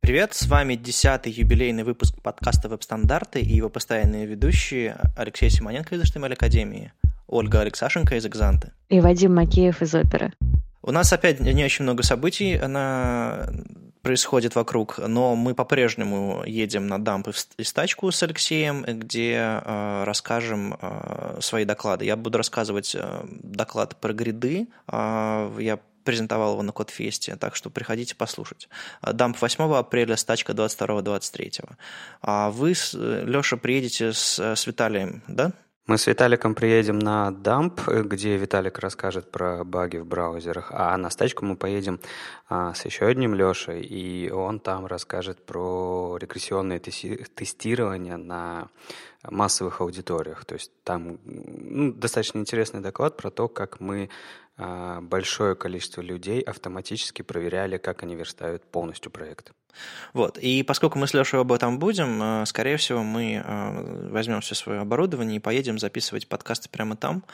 Привет, с вами десятый юбилейный выпуск подкаста «Веб-стандарты» и его постоянные ведущие Алексей Симоненко из HTML Академии, Ольга Алексашенко из «Экзанты». И Вадим Макеев из «Оперы». У нас опять не очень много событий на... происходит вокруг, но мы по-прежнему едем на дамп и стачку с Алексеем, где э, расскажем э, свои доклады. Я буду рассказывать э, доклад про гриды. Э, я презентовал его на Кодфесте, так что приходите послушать. Дамп 8 апреля, стачка 22-23. А вы, Леша, приедете с, с Виталием, да? Мы с Виталиком приедем на дамп, где Виталик расскажет про баги в браузерах, а на стачку мы поедем а, с еще одним Лешей, и он там расскажет про регрессионное тестирование на массовых аудиториях. То есть там ну, достаточно интересный доклад про то, как мы а, большое количество людей автоматически проверяли, как они верстают полностью проект. Вот. И поскольку мы с Лешей об этом будем, э, скорее всего, мы э, возьмем все свое оборудование и поедем записывать подкасты прямо там.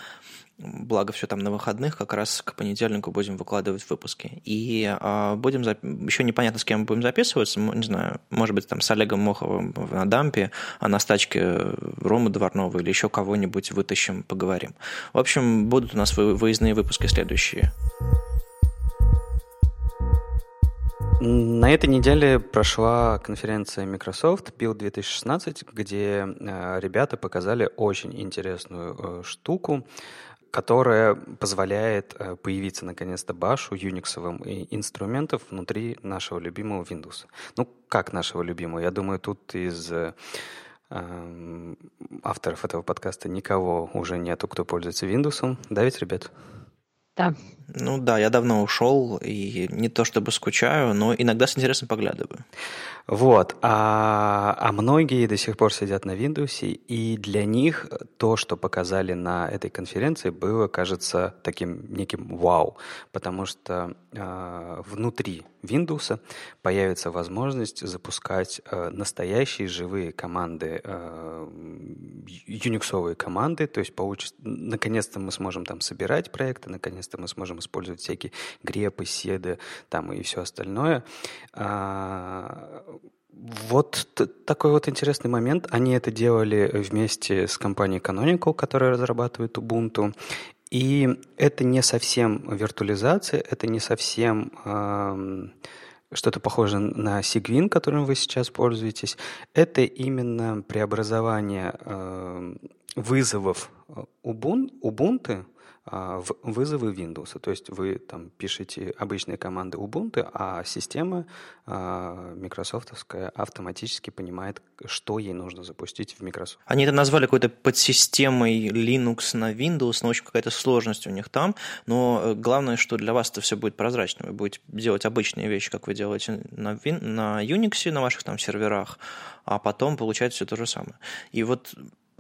Благо, все там на выходных, как раз к понедельнику будем выкладывать выпуски. И э, будем зап... еще непонятно, с кем будем записываться. Не знаю, может быть, там с Олегом Моховым на дампе, а на стачке Рома Дворнова или еще кого-нибудь вытащим, поговорим. В общем, будут у нас выездные выпуски следующие. На этой неделе прошла конференция Microsoft Build 2016, где э, ребята показали очень интересную э, штуку, которая позволяет э, появиться наконец-то башу юниксовым инструментов внутри нашего любимого Windows. Ну, как нашего любимого? Я думаю, тут из авторов этого подкаста никого уже нету, кто пользуется Windows. Да ведь, ребят? Да. Ну да, я давно ушел, и не то чтобы скучаю, но иногда с интересом поглядываю. Вот. А, а многие до сих пор сидят на Windows, и для них то, что показали на этой конференции, было, кажется, таким неким вау, потому что э, внутри Windows появится возможность запускать э, настоящие живые команды, э, юниксовые команды, то есть получится, наконец-то мы сможем там собирать проекты, наконец-то мы сможем использовать всякие грепы, седы там и все остальное. А, вот такой вот интересный момент. Они это делали вместе с компанией Canonical, которая разрабатывает Ubuntu. И это не совсем виртуализация, это не совсем э, что-то похожее на Sigwin, которым вы сейчас пользуетесь. Это именно преобразование э, вызовов Ubuntu а, в вызовы Windows. То есть вы там пишете обычные команды Ubuntu, а система а, микрософтовская автоматически понимает, что ей нужно запустить в Microsoft. Они это назвали какой-то подсистемой Linux на Windows, но очень какая-то сложность у них там. Но э, главное, что для вас это все будет прозрачно. Вы будете делать обычные вещи, как вы делаете на, Win- на Unix, на ваших там серверах, а потом получать все то же самое. И вот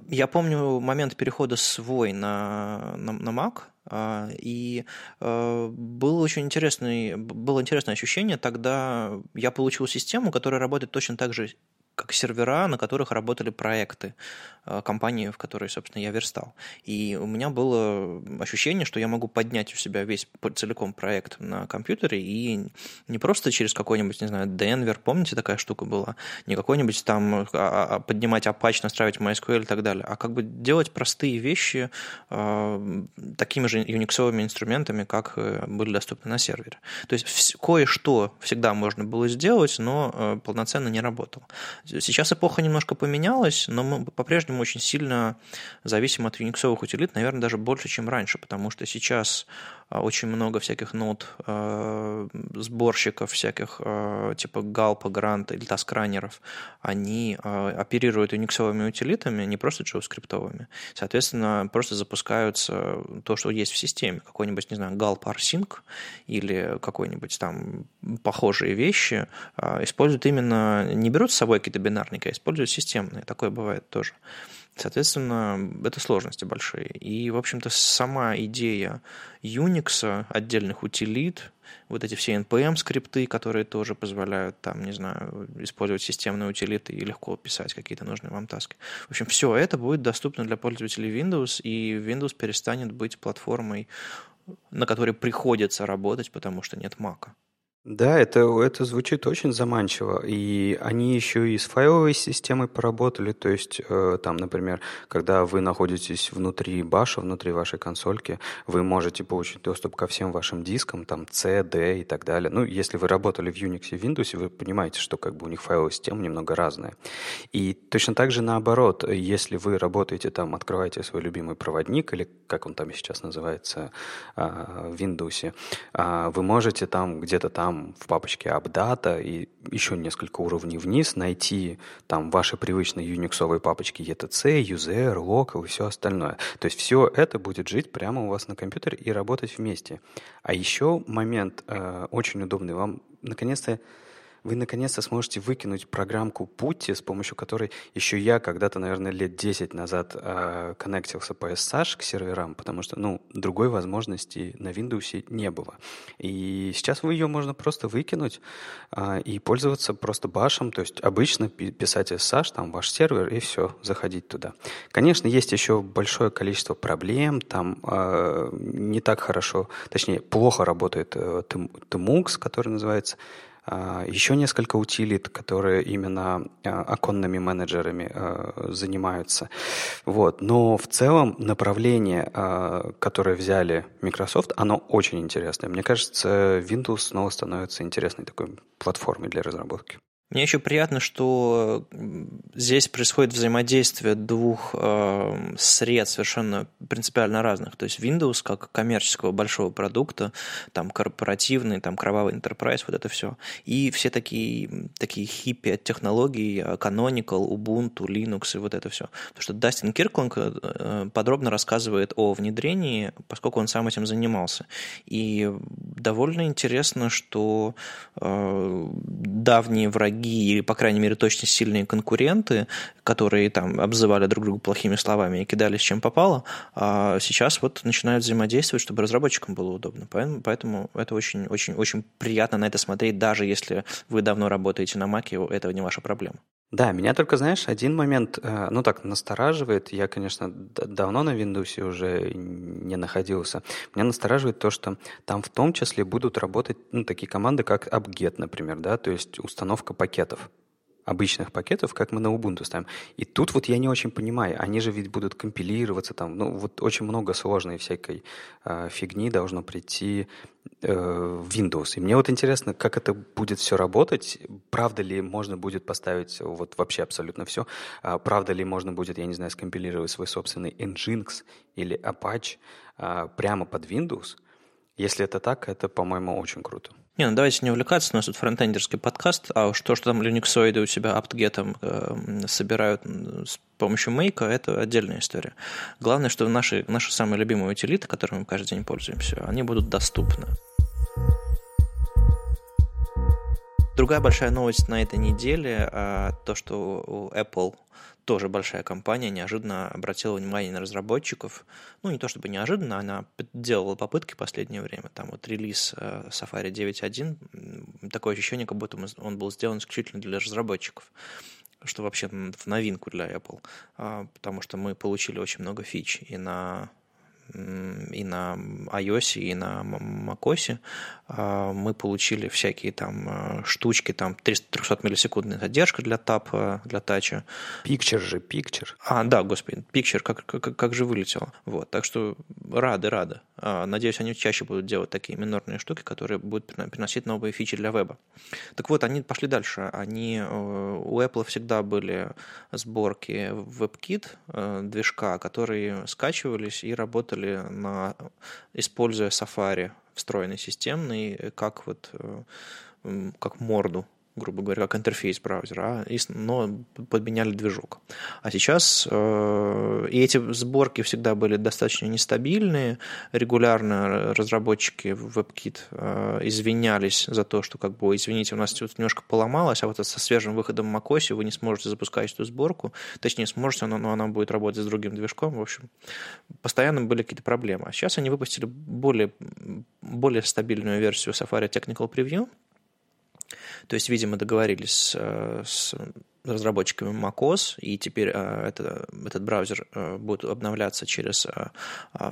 я помню момент перехода свой на, на, на Mac, а, и э, был очень интересный, было интересное ощущение, тогда я получил систему, которая работает точно так же как сервера, на которых работали проекты э, компании, в которой, собственно, я верстал. И у меня было ощущение, что я могу поднять у себя весь целиком проект на компьютере и не просто через какой-нибудь, не знаю, Денвер, помните, такая штука была, не какой-нибудь там а, а, а поднимать Apache, настраивать MySQL и так далее, а как бы делать простые вещи э, такими же юниксовыми инструментами, как э, были доступны на сервере. То есть кое-что всегда можно было сделать, но полноценно не работало. Сейчас эпоха немножко поменялась, но мы по-прежнему очень сильно зависим от юниксовых утилит, наверное, даже больше, чем раньше, потому что сейчас очень много всяких нот, а, сборщиков всяких, а, типа Галпа, Гранта или таскранеров, они оперируют юниксовыми утилитами, не просто JavaScript. Соответственно, просто запускаются то, что есть в системе, какой-нибудь, не знаю, Galp Rsync или какой-нибудь там похожие вещи, используют именно, не берут с собой какие-то бинарники, а используют системные. Такое бывает тоже. Соответственно, это сложности большие. И, в общем-то, сама идея Unix, отдельных утилит, вот эти все NPM-скрипты, которые тоже позволяют, там, не знаю, использовать системные утилиты и легко писать какие-то нужные вам таски. В общем, все это будет доступно для пользователей Windows, и Windows перестанет быть платформой, на которой приходится работать, потому что нет Mac. Да, это, это звучит очень заманчиво. И они еще и с файловой системой поработали. То есть, э, там, например, когда вы находитесь внутри баша, внутри вашей консольки, вы можете получить доступ ко всем вашим дискам, там, C, D и так далее. Ну, если вы работали в Unix и Windows, вы понимаете, что как бы у них файловая система немного разная. И точно так же наоборот, если вы работаете там, открываете свой любимый проводник, или как он там сейчас называется, а, в Windows, а, вы можете там где-то там там в папочке AppData и еще несколько уровней вниз найти там ваши привычные юниксовые папочки ETC, UZR, Local и все остальное. То есть все это будет жить прямо у вас на компьютере и работать вместе. А еще момент э, очень удобный. Вам наконец-то вы наконец-то сможете выкинуть программку Putty, с помощью которой еще я когда-то, наверное, лет 10 назад э, коннектился по SSH к серверам, потому что, ну, другой возможности на Windows не было. И сейчас вы ее можно просто выкинуть э, и пользоваться просто башем, то есть обычно писать SSH, там ваш сервер, и все, заходить туда. Конечно, есть еще большое количество проблем, там э, не так хорошо, точнее, плохо работает э, TMUX, который называется Еще несколько утилит, которые именно а, оконными менеджерами а, занимаются. Вот. Но в целом направление, которое взяли Microsoft, оно очень интересное. Мне кажется, Windows снова становится интересной такой платформой для разработки. Мне еще приятно, что здесь происходит взаимодействие двух э, сред совершенно принципиально разных. То есть Windows как коммерческого большого продукта, там корпоративный, там кровавый enterprise, вот это все. И все такие, такие хиппи от технологий, Canonical, Ubuntu, Linux и вот это все. Потому что Дастин Киркланг э, подробно рассказывает о внедрении, поскольку он сам этим занимался. И довольно интересно, что э, давние враги враги или, по крайней мере, точно сильные конкуренты, которые там обзывали друг друга плохими словами и кидались чем попало, а сейчас вот начинают взаимодействовать, чтобы разработчикам было удобно. Поэтому, поэтому это очень, очень, очень приятно на это смотреть, даже если вы давно работаете на Маке, это не ваша проблема. Да, меня только, знаешь, один момент, э, ну так, настораживает. Я, конечно, давно на Windows уже не находился. Меня настораживает то, что там в том числе будут работать ну, такие команды, как apt-get, например, да, то есть установка пакетов обычных пакетов, как мы на Ubuntu ставим. И тут вот я не очень понимаю, они же ведь будут компилироваться там, ну вот очень много сложной всякой э, фигни должно прийти э, в Windows. И мне вот интересно, как это будет все работать, правда ли можно будет поставить вот вообще абсолютно все, а правда ли можно будет, я не знаю, скомпилировать свой собственный Nginx или Apache э, прямо под Windows. Если это так, это, по-моему, очень круто. Не, ну давайте не увлекаться, у нас тут фронтендерский подкаст, а уж то, что там линуксоиды у себя apt-get э, собирают с помощью мейка, это отдельная история. Главное, что наши, наши самые любимые утилиты, которыми мы каждый день пользуемся, они будут доступны. Другая большая новость на этой неделе, а, то, что Apple тоже большая компания неожиданно обратила внимание на разработчиков. Ну, не то чтобы неожиданно, она делала попытки в последнее время. Там вот релиз э, Safari 9.1, такое ощущение, как будто он был сделан исключительно для разработчиков что вообще в новинку для Apple, а, потому что мы получили очень много фич и на и на iOS, и на macOS а, мы получили всякие там а, штучки, там 300 миллисекундная задержка для тапа, для тача. Picture же, Picture. А, да, господи, Picture, как, как, как же вылетело. Вот, так что рады, рады. А, надеюсь, они чаще будут делать такие минорные штуки, которые будут приносить новые фичи для веба. Так вот, они пошли дальше. Они, э, у Apple всегда были сборки WebKit э, движка, которые скачивались и работали работали, на, используя Safari встроенный системный, как вот э, как морду грубо говоря, как интерфейс браузера, а, но подменяли движок. А сейчас э, и эти сборки всегда были достаточно нестабильные, регулярно разработчики WebKit э, извинялись за то, что как бы, извините, у нас тут немножко поломалось, а вот со свежим выходом macOS вы не сможете запускать эту сборку, точнее сможете, но, но она будет работать с другим движком, в общем, постоянно были какие-то проблемы. А сейчас они выпустили более, более стабильную версию Safari Technical Preview, то есть, видимо, договорились с, с разработчиками macOS, и теперь это, этот браузер будет обновляться через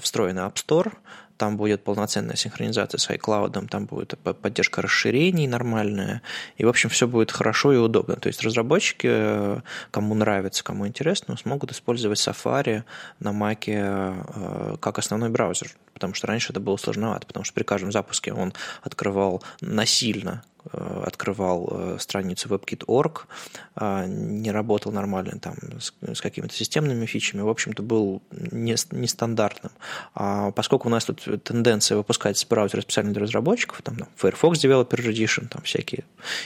встроенный App Store, там будет полноценная синхронизация с iCloud, там будет поддержка расширений нормальная, и, в общем, все будет хорошо и удобно. То есть разработчики, кому нравится, кому интересно, смогут использовать Safari на Mac э, как основной браузер, потому что раньше это было сложновато, потому что при каждом запуске он открывал насильно Э, открывал э, страницу WebKit.org, а, не работал нормально там с какими-то системными фичами, в общем-то, был нестандартным. А поскольку у нас тут тенденция выпускать браузеры специально для разработчиков, там, Firefox Developer Edition, там всякие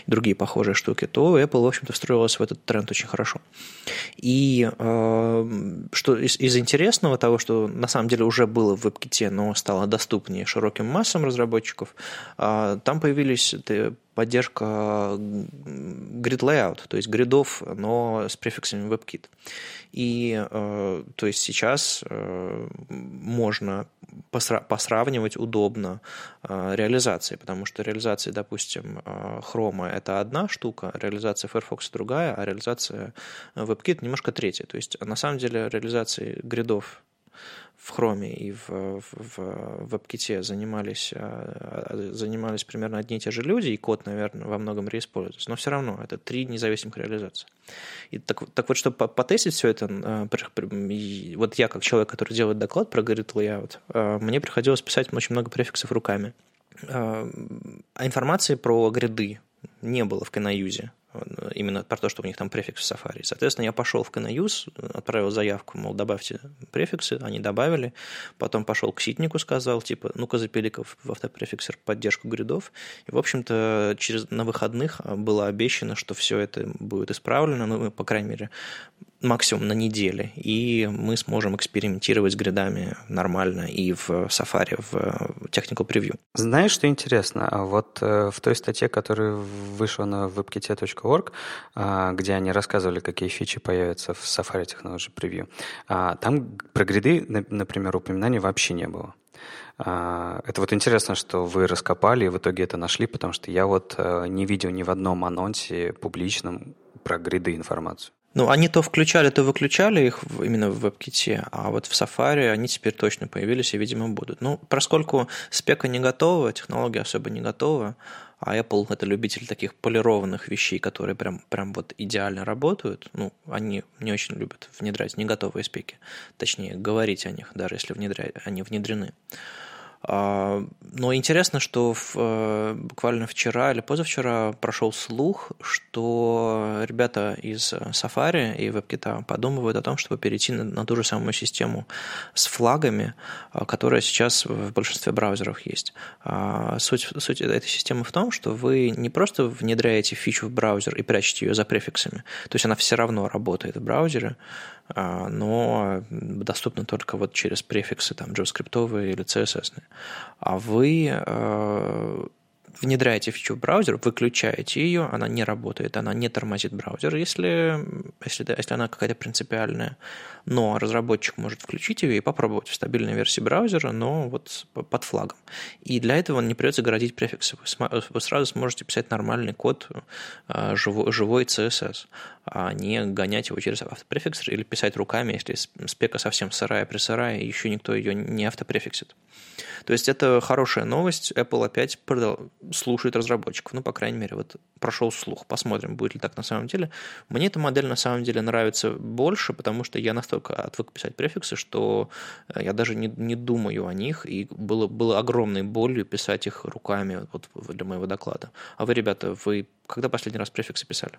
другие похожие штуки, то Apple, в общем-то, встроилась в этот тренд очень хорошо. И э, что из, из интересного того, что на самом деле уже было в WebKit, но стало доступнее широким массам разработчиков, э, там появились поддержка grid layout, то есть гридов, но с префиксами WebKit. И э, то есть сейчас э, можно посра- посравнивать удобно э, реализации, потому что реализация, допустим, Chrome это одна штука, реализация Firefox другая, а реализация WebKit немножко третья. То есть на самом деле реализации гридов в Chrome и в, в, в WebKit занимались, а, занимались примерно одни и те же люди, и код, наверное, во многом реиспользуется. Но все равно это три независимых реализации. И так, так вот, чтобы потестить все это, а, вот я как человек, который делает доклад про grid layout, а, мне приходилось писать очень много префиксов руками. А информации про гриды не было в Canаюзе именно про то, что у них там префикс в Safari. Соответственно, я пошел в Canayuse, отправил заявку, мол, добавьте префиксы, они добавили, потом пошел к ситнику, сказал, типа, ну-ка запили в автопрефиксер поддержку гридов, и, в общем-то, через, на выходных было обещано, что все это будет исправлено, ну, по крайней мере, максимум на неделе, и мы сможем экспериментировать с гридами нормально и в Safari, в Technical Preview. Знаешь, что интересно? А вот э, в той статье, которая вышла на webkit.org, а, где они рассказывали, какие фичи появятся в Safari Technology Preview, а, там про гриды, например, упоминаний вообще не было. Это вот интересно, что вы раскопали и в итоге это нашли, потому что я вот э, не видел ни в одном анонсе публичном про гриды информацию. Ну, они то включали, то выключали их именно в WebKit, а вот в Safari они теперь точно появились и, видимо, будут. Ну, поскольку спека не готова, технология особо не готова, а Apple – это любитель таких полированных вещей, которые прям, прям вот идеально работают. Ну, они не очень любят внедрять не готовые спеки. Точнее, говорить о них, даже если внедря... они внедрены. А, но интересно, что в, э, буквально вчера или позавчера прошел слух, что ребята из Safari и WebKit подумывают о том, чтобы перейти на, на ту же самую систему с флагами, а, которая сейчас в большинстве браузеров есть. А, суть, суть этой системы в том, что вы не просто внедряете фичу в браузер и прячете ее за префиксами, то есть она все равно работает в браузере, но доступны только вот через префиксы там JavaScript или CSS. А вы э, внедряете фичу в браузер, выключаете ее, она не работает, она не тормозит браузер, если, если, если она какая-то принципиальная. Но разработчик может включить ее и попробовать в стабильной версии браузера, но вот под флагом. И для этого не придется городить префиксы. Вы сразу сможете писать нормальный код, э, живой, CSS, а не гонять его через автопрефиксер или писать руками, если спека совсем сырая, присырая, и еще никто ее не автопрефиксит. То есть это хорошая новость. Apple опять слушает разработчиков. Ну, по крайней мере, вот прошел слух. Посмотрим, будет ли так на самом деле. Мне эта модель на самом деле нравится больше, потому что я настолько отвык писать префиксы, что э, я даже не, не думаю о них, и было, было огромной болью писать их руками вот для моего доклада. А вы, ребята, вы когда последний раз префиксы писали?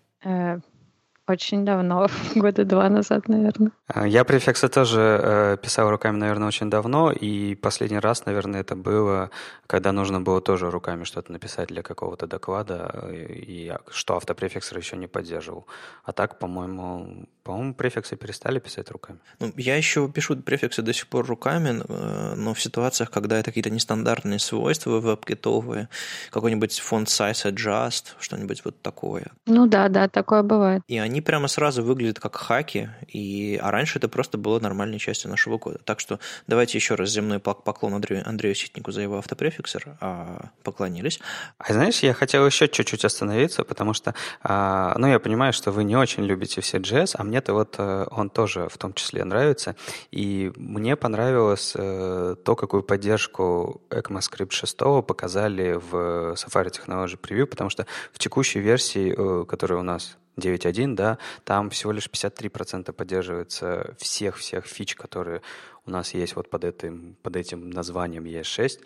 Э, очень давно, года два назад, наверное. А, я префиксы тоже э, писал руками, наверное, очень давно, и последний раз, наверное, это было, когда нужно было тоже руками что-то написать для какого-то доклада, и что автопрефиксер еще не поддерживал. А так, по-моему, по-моему, префиксы перестали писать руками. Ну, я еще пишу префиксы до сих пор руками, э, но в ситуациях, когда это какие-то нестандартные свойства веб-китовые, какой-нибудь фонд size adjust, что-нибудь вот такое. Ну да, да, такое бывает. И они они прямо сразу выглядят как хаки, и, а раньше это просто было нормальной частью нашего кода. Так что давайте еще раз земной поклон Андрею, Андрею Ситнику за его автопрефиксер, а, поклонились. А знаешь, я хотел еще чуть-чуть остановиться, потому что, а, ну, я понимаю, что вы не очень любите все JS, а мне-то вот э, он тоже в том числе нравится, и мне понравилось э, то, какую поддержку ECMAScript 6 показали в Safari Technology Preview, потому что в текущей версии, э, которая у нас 9.1, да, там всего лишь 53% поддерживается всех-всех фич, которые у нас есть вот под этим, под этим названием ES6.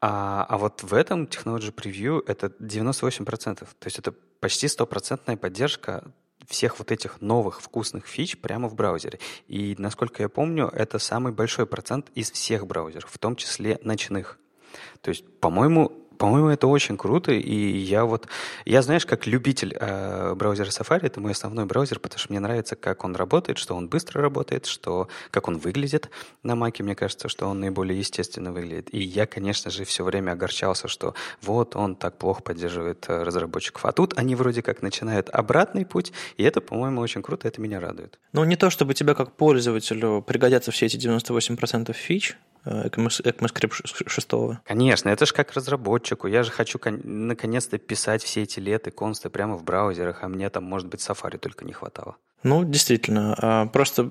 А, а вот в этом Technology Preview это 98%. То есть это почти стопроцентная поддержка всех вот этих новых вкусных фич прямо в браузере. И, насколько я помню, это самый большой процент из всех браузеров, в том числе ночных. То есть, по-моему, по-моему, это очень круто, и я вот, я знаешь, как любитель э, браузера Safari, это мой основной браузер, потому что мне нравится, как он работает, что он быстро работает, что, как он выглядит на Маке, мне кажется, что он наиболее естественно выглядит. И я, конечно же, все время огорчался, что вот он так плохо поддерживает э, разработчиков. А тут они вроде как начинают обратный путь, и это, по-моему, очень круто, это меня радует. Ну, не то, чтобы тебе как пользователю пригодятся все эти 98% фич, ECMAScript 6. Конечно, это же как разработчику. Я же хочу наконец-то писать все эти леты, консты прямо в браузерах, а мне там, может быть, Safari только не хватало. Ну, действительно. А, просто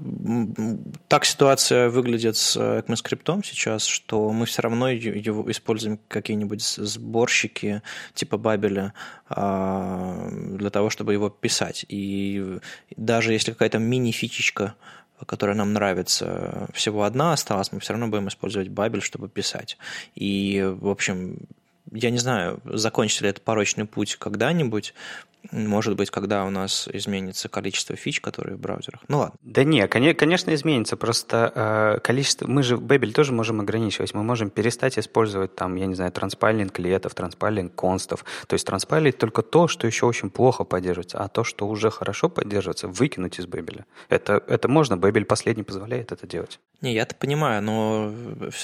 так ситуация выглядит с ECMAScript сейчас, что мы все равно его используем какие-нибудь сборщики типа Бабеля а, для того, чтобы его писать. И даже если какая-то мини-фичечка которая нам нравится, всего одна осталась, мы все равно будем использовать Бабель, чтобы писать. И, в общем, я не знаю, закончится ли этот порочный путь когда-нибудь, может быть, когда у нас изменится количество фич, которые в браузерах. Ну ладно. Да не, конечно, изменится. Просто э, количество... Мы же Babel тоже можем ограничивать. Мы можем перестать использовать там, я не знаю, транспайлинг летов, транспайлинг констов. То есть транспайлить только то, что еще очень плохо поддерживается, а то, что уже хорошо поддерживается, выкинуть из Babel. Это, это можно, Babel последний позволяет это делать. Не, я-то понимаю, но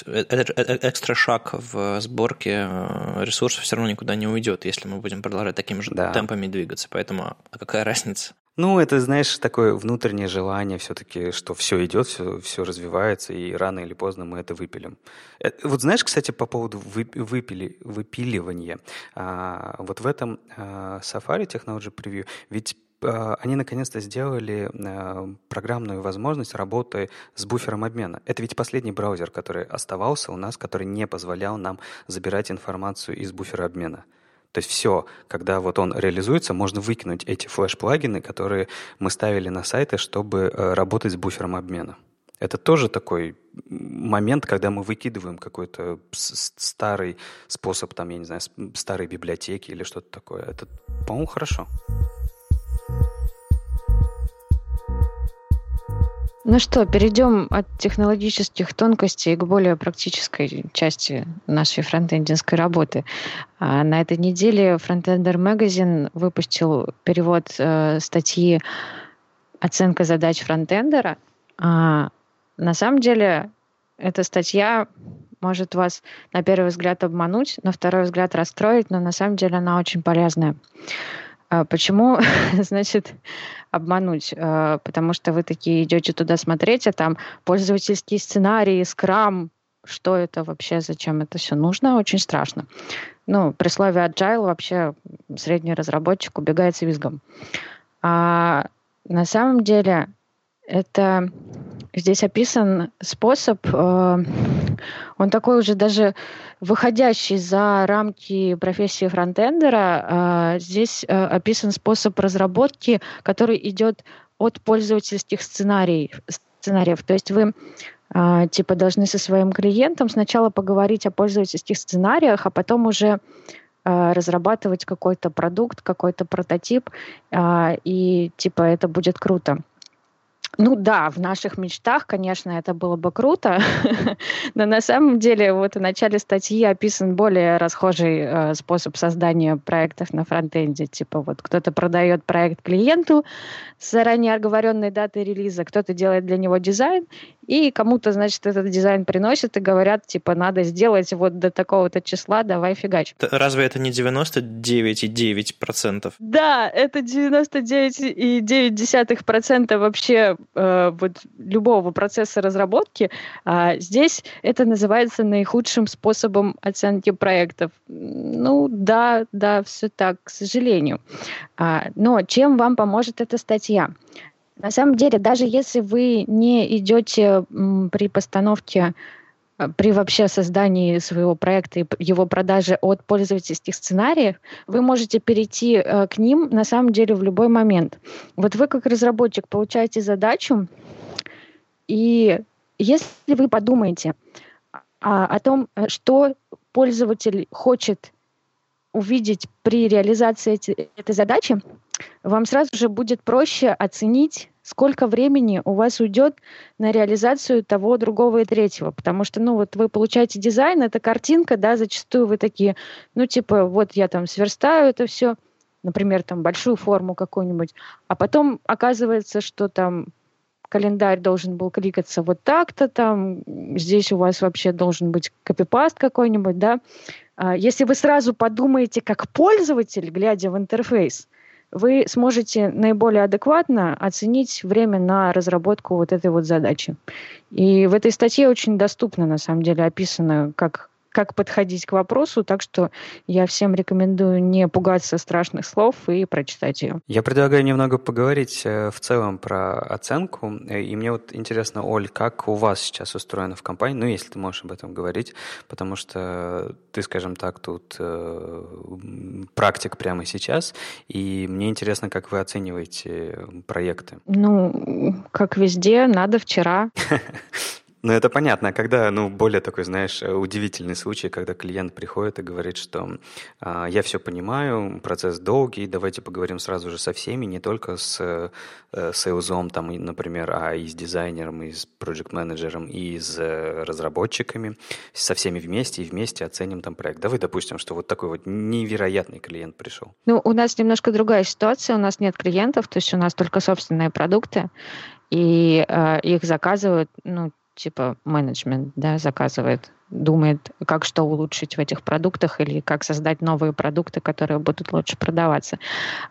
это экстра шаг в сборке э, ресурсов все равно никуда не уйдет, если мы будем продолжать такими же да. темпами двигаться двигаться, поэтому а какая разница? Ну, это, знаешь, такое внутреннее желание все-таки, что все идет, все, все развивается, и рано или поздно мы это выпилим. Э, вот знаешь, кстати, по поводу выпили, выпиливания. А, вот в этом а, Safari Technology Preview, ведь а, они наконец-то сделали а, программную возможность работы с буфером обмена. Это ведь последний браузер, который оставался у нас, который не позволял нам забирать информацию из буфера обмена. То есть все, когда вот он реализуется, можно выкинуть эти флеш-плагины, которые мы ставили на сайты, чтобы э, работать с буфером обмена. Это тоже такой момент, когда мы выкидываем какой-то старый способ, там, я не знаю, старой библиотеки или что-то такое. Это, по-моему, хорошо. Ну что, перейдем от технологических тонкостей к более практической части нашей фронтендинской работы. А на этой неделе Frontender Magazine выпустил перевод э, статьи «Оценка задач фронтендера». А, на самом деле, эта статья может вас на первый взгляд обмануть, на второй взгляд расстроить, но на самом деле она очень полезная. А почему, значит, обмануть? А, потому что вы такие идете туда смотреть, а там пользовательские сценарии, скрам, что это вообще, зачем это все нужно, очень страшно. Ну, при слове agile вообще средний разработчик убегает с визгом. А на самом деле это здесь описан способ, э, он такой уже даже выходящий за рамки профессии фронтендера. Э, здесь э, описан способ разработки, который идет от пользовательских сценариев. сценариев. То есть вы типа должны со своим клиентом сначала поговорить о пользовательских сценариях, а потом уже разрабатывать какой-то продукт, какой-то прототип, и типа это будет круто. Ну да, в наших мечтах, конечно, это было бы круто, но на самом деле вот в начале статьи описан более расхожий э, способ создания проектов на фронтенде. Типа вот кто-то продает проект клиенту с заранее оговоренной датой релиза, кто-то делает для него дизайн, и кому-то, значит, этот дизайн приносят и говорят, типа, надо сделать вот до такого-то числа, давай фигач. Разве это не 99,9%? Да, это 99,9% вообще э, вот любого процесса разработки. А здесь это называется наихудшим способом оценки проектов. Ну да, да, все так, к сожалению. А, но чем вам поможет эта статья? На самом деле, даже если вы не идете при постановке, э, при вообще создании своего проекта и его продаже от пользовательских сценариев, вы можете перейти э, к ним на самом деле в любой момент. Вот вы как разработчик получаете задачу, и если вы подумаете о, о том, э, что пользователь хочет увидеть при реализации эти, этой задачи, вам сразу же будет проще оценить, сколько времени у вас уйдет на реализацию того, другого и третьего. Потому что, ну, вот вы получаете дизайн, это картинка, да, зачастую вы такие, ну, типа, вот я там сверстаю это все, например, там большую форму какую-нибудь, а потом оказывается, что там календарь должен был кликаться вот так-то, там, здесь у вас вообще должен быть копипаст какой-нибудь, да. А если вы сразу подумаете как пользователь, глядя в интерфейс, вы сможете наиболее адекватно оценить время на разработку вот этой вот задачи. И в этой статье очень доступно, на самом деле, описано, как как подходить к вопросу, так что я всем рекомендую не пугаться страшных слов и прочитать ее. Я предлагаю немного поговорить э, в целом про оценку. И мне вот интересно, Оль, как у вас сейчас устроено в компании, ну, если ты можешь об этом говорить, потому что ты, скажем так, тут э, практик прямо сейчас, и мне интересно, как вы оцениваете проекты. Ну, как везде, надо вчера. Ну, это понятно. А когда, ну, более такой, знаешь, удивительный случай, когда клиент приходит и говорит, что а, я все понимаю, процесс долгий, давайте поговорим сразу же со всеми, не только с э, сейлзом, там, например, а и с дизайнером, и с проект-менеджером, и с э, разработчиками, со всеми вместе, и вместе оценим там проект. Давай допустим, что вот такой вот невероятный клиент пришел. Ну, у нас немножко другая ситуация, у нас нет клиентов, то есть у нас только собственные продукты, и э, их заказывают, ну, типа менеджмент, да, заказывает, думает, как что улучшить в этих продуктах или как создать новые продукты, которые будут лучше продаваться.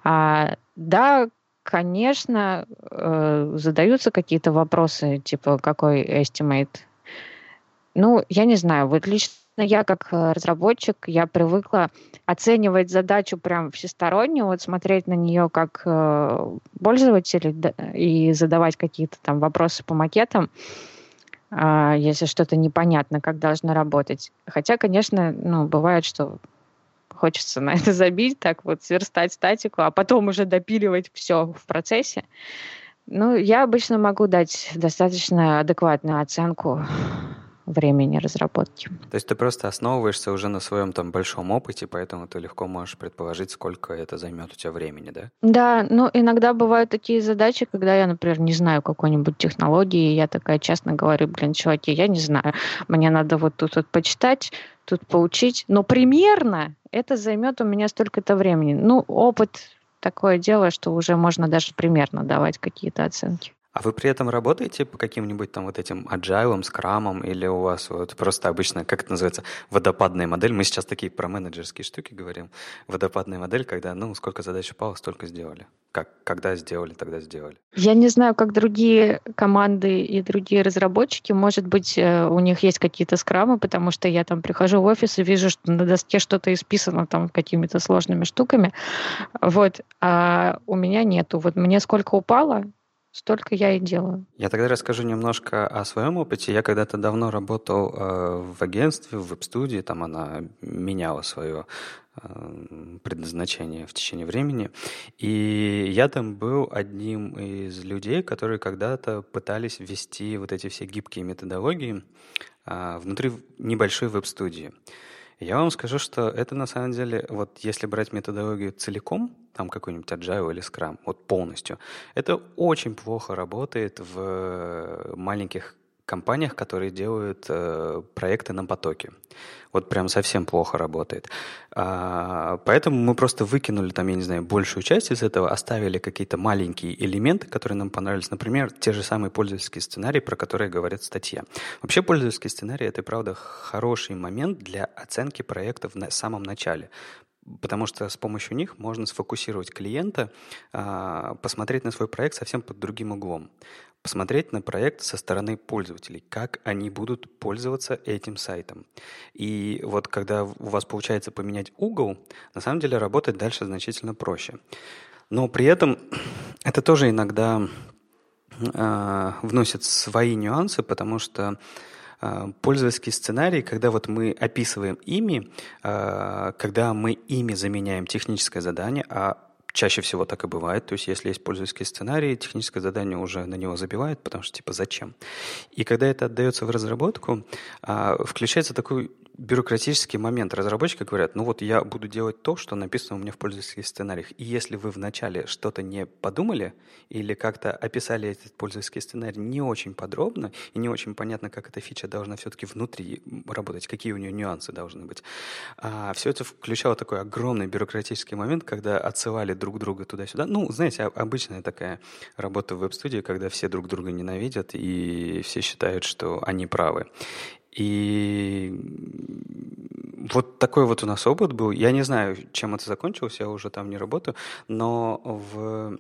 А, да, конечно, э, задаются какие-то вопросы, типа какой estimate. Ну, я не знаю, вот лично я как э, разработчик, я привыкла оценивать задачу прям всесторонне, вот смотреть на нее как э, пользователь и задавать какие-то там вопросы по макетам. А, если что-то непонятно, как должно работать. Хотя, конечно, ну, бывает, что хочется на это забить, так вот сверстать статику, а потом уже допиливать все в процессе. Ну, я обычно могу дать достаточно адекватную оценку времени разработки. То есть ты просто основываешься уже на своем там большом опыте, поэтому ты легко можешь предположить, сколько это займет у тебя времени, да? Да, ну иногда бывают такие задачи, когда я, например, не знаю какой-нибудь технологии, я такая честно говорю, блин, чуваки, я не знаю, мне надо вот тут вот почитать, тут поучить, но примерно это займет у меня столько-то времени. Ну, опыт такое дело, что уже можно даже примерно давать какие-то оценки. А вы при этом работаете по каким-нибудь там вот этим agile, скрамам, или у вас вот просто обычно, как это называется, водопадная модель? Мы сейчас такие про менеджерские штуки говорим. Водопадная модель, когда, ну, сколько задач упало, столько сделали. Как, когда сделали, тогда сделали. Я не знаю, как другие команды и другие разработчики. Может быть, э, у них есть какие-то скрамы, потому что я там прихожу в офис и вижу, что на доске что-то исписано там какими-то сложными штуками. Вот. А у меня нету. Вот мне сколько упало, столько я и делаю. Я тогда расскажу немножко о своем опыте. Я когда-то давно работал э, в агентстве, в веб-студии, там она меняла свое э, предназначение в течение времени. И я там был одним из людей, которые когда-то пытались ввести вот эти все гибкие методологии э, внутри небольшой веб-студии. Я вам скажу, что это на самом деле, вот если брать методологию целиком, там какой-нибудь Agile или Scrum, вот полностью, это очень плохо работает в маленьких компаниях, которые делают э, проекты на потоке. Вот прям совсем плохо работает. А, поэтому мы просто выкинули там, я не знаю, большую часть из этого, оставили какие-то маленькие элементы, которые нам понравились. Например, те же самые пользовательские сценарии, про которые говорят статья. Вообще пользовательский сценарий — это, правда, хороший момент для оценки проектов в самом начале потому что с помощью них можно сфокусировать клиента, а, посмотреть на свой проект совсем под другим углом посмотреть на проект со стороны пользователей, как они будут пользоваться этим сайтом. И вот когда у вас получается поменять угол, на самом деле работать дальше значительно проще. Но при этом это тоже иногда э, вносит свои нюансы, потому что пользовательский сценарий, когда вот мы описываем ими, э, когда мы ими заменяем техническое задание, а Чаще всего так и бывает. То есть, если есть пользовательский сценарий, техническое задание уже на него забивает, потому что типа зачем. И когда это отдается в разработку, а, включается такой бюрократический момент. Разработчики говорят, ну вот я буду делать то, что написано у меня в пользовательских сценариях. И если вы вначале что-то не подумали или как-то описали этот пользовательский сценарий не очень подробно и не очень понятно, как эта фича должна все-таки внутри работать, какие у нее нюансы должны быть, а все это включало такой огромный бюрократический момент, когда отсылали друг друга туда-сюда. Ну, знаете, обычная такая работа в веб-студии, когда все друг друга ненавидят и все считают, что они правы. И вот такой вот у нас опыт был. Я не знаю, чем это закончилось, я уже там не работаю, но в